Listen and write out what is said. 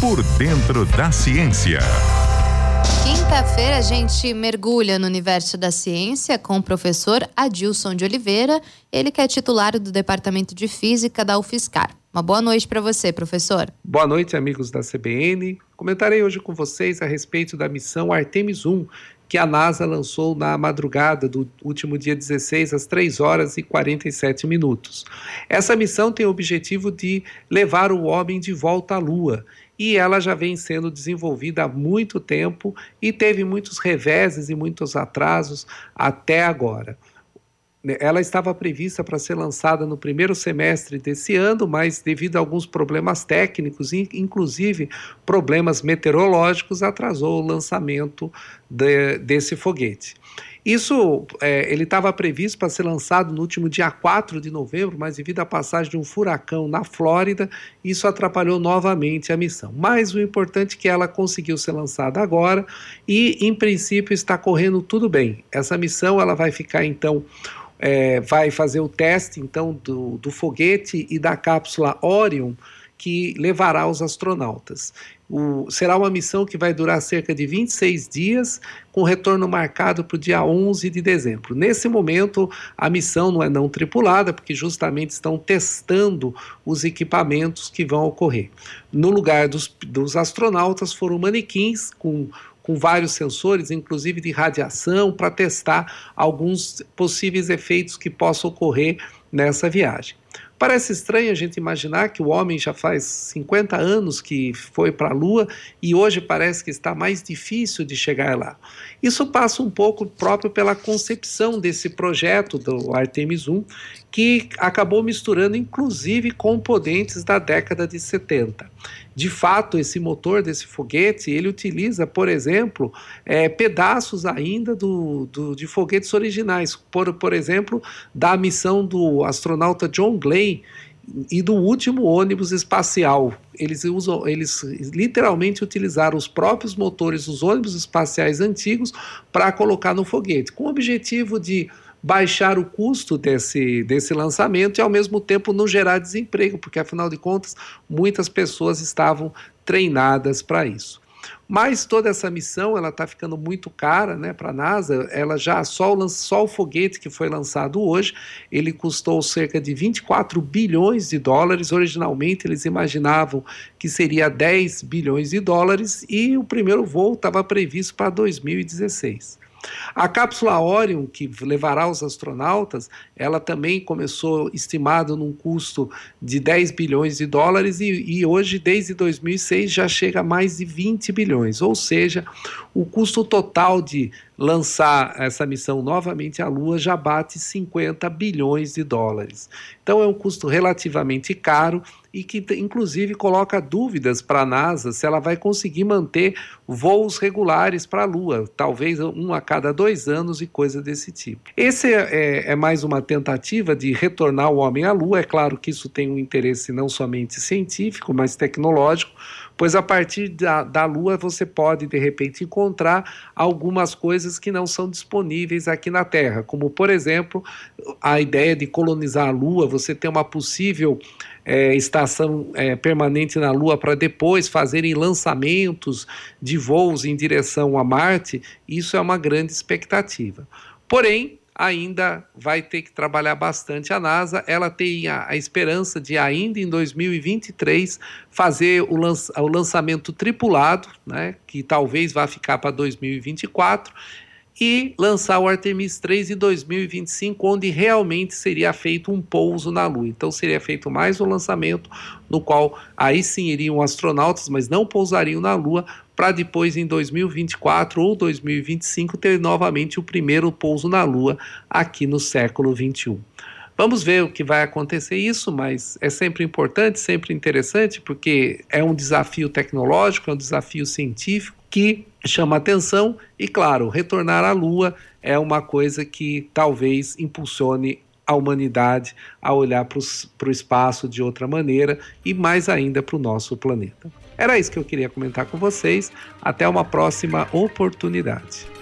Por dentro da ciência. Quinta-feira a gente mergulha no universo da ciência com o professor Adilson de Oliveira, ele que é titular do Departamento de Física da UFSCar. Uma boa noite para você, professor. Boa noite, amigos da CBN. Comentarei hoje com vocês a respeito da missão Artemis 1, que a NASA lançou na madrugada do último dia 16, às 3 horas e 47 minutos. Essa missão tem o objetivo de levar o homem de volta à Lua e ela já vem sendo desenvolvida há muito tempo e teve muitos reveses e muitos atrasos até agora. Ela estava prevista para ser lançada no primeiro semestre desse ano, mas devido a alguns problemas técnicos, inclusive problemas meteorológicos, atrasou o lançamento de, desse foguete. Isso, é, ele estava previsto para ser lançado no último dia 4 de novembro, mas devido à passagem de um furacão na Flórida, isso atrapalhou novamente a missão. Mas o importante é que ela conseguiu ser lançada agora e, em princípio, está correndo tudo bem. Essa missão ela vai ficar, então, é, vai fazer o teste, então, do, do foguete e da cápsula Orion, que levará os astronautas. O, será uma missão que vai durar cerca de 26 dias, com retorno marcado para o dia 11 de dezembro. Nesse momento, a missão não é não tripulada, porque justamente estão testando os equipamentos que vão ocorrer. No lugar dos, dos astronautas foram manequins com com vários sensores, inclusive de radiação, para testar alguns possíveis efeitos que possam ocorrer nessa viagem. Parece estranho a gente imaginar que o homem já faz 50 anos que foi para a Lua e hoje parece que está mais difícil de chegar lá. Isso passa um pouco próprio pela concepção desse projeto do Artemis 1, que acabou misturando inclusive componentes da década de 70. De fato, esse motor desse foguete, ele utiliza, por exemplo, é, pedaços ainda do, do, de foguetes originais, por, por exemplo, da missão do astronauta John Glenn e do último ônibus espacial. Eles usam, eles literalmente utilizaram os próprios motores dos ônibus espaciais antigos para colocar no foguete, com o objetivo de baixar o custo desse, desse lançamento e, ao mesmo tempo, não gerar desemprego, porque, afinal de contas, muitas pessoas estavam treinadas para isso. Mas toda essa missão ela está ficando muito cara né, para a NASA. Ela já só o, só o foguete que foi lançado hoje, ele custou cerca de 24 bilhões de dólares. Originalmente eles imaginavam que seria 10 bilhões de dólares e o primeiro voo estava previsto para 2016. A cápsula Orion, que levará os astronautas, ela também começou estimado num custo de 10 bilhões de dólares e, e, hoje, desde 2006, já chega a mais de 20 bilhões. Ou seja, o custo total de lançar essa missão novamente à Lua já bate 50 bilhões de dólares. Então é um custo relativamente caro e que inclusive coloca dúvidas para a NASA se ela vai conseguir manter voos regulares para a Lua, talvez um a cada dois anos e coisa desse tipo. Esse é, é, é, mais uma tentativa de retornar o homem à Lua. É claro que isso tem um interesse não somente científico, mas tecnológico, pois a partir da, da Lua você pode de repente encontrar algumas coisas que não são disponíveis aqui na Terra, como por exemplo a ideia de colonizar a Lua, você ter uma possível é, estação é, permanente na Lua para depois fazerem lançamentos de voos em direção a Marte, isso é uma grande expectativa. Porém, ainda vai ter que trabalhar bastante a NASA. Ela tem a, a esperança de, ainda em 2023, fazer o, lança, o lançamento tripulado, né, que talvez vá ficar para 2024 e lançar o Artemis 3 em 2025, onde realmente seria feito um pouso na Lua. Então seria feito mais um lançamento, no qual aí sim iriam astronautas, mas não pousariam na Lua, para depois em 2024 ou 2025 ter novamente o primeiro pouso na Lua aqui no século 21. Vamos ver o que vai acontecer isso, mas é sempre importante, sempre interessante, porque é um desafio tecnológico, é um desafio científico que chama atenção e, claro, retornar à Lua é uma coisa que talvez impulsione a humanidade a olhar para o espaço de outra maneira e mais ainda para o nosso planeta. Era isso que eu queria comentar com vocês. Até uma próxima oportunidade.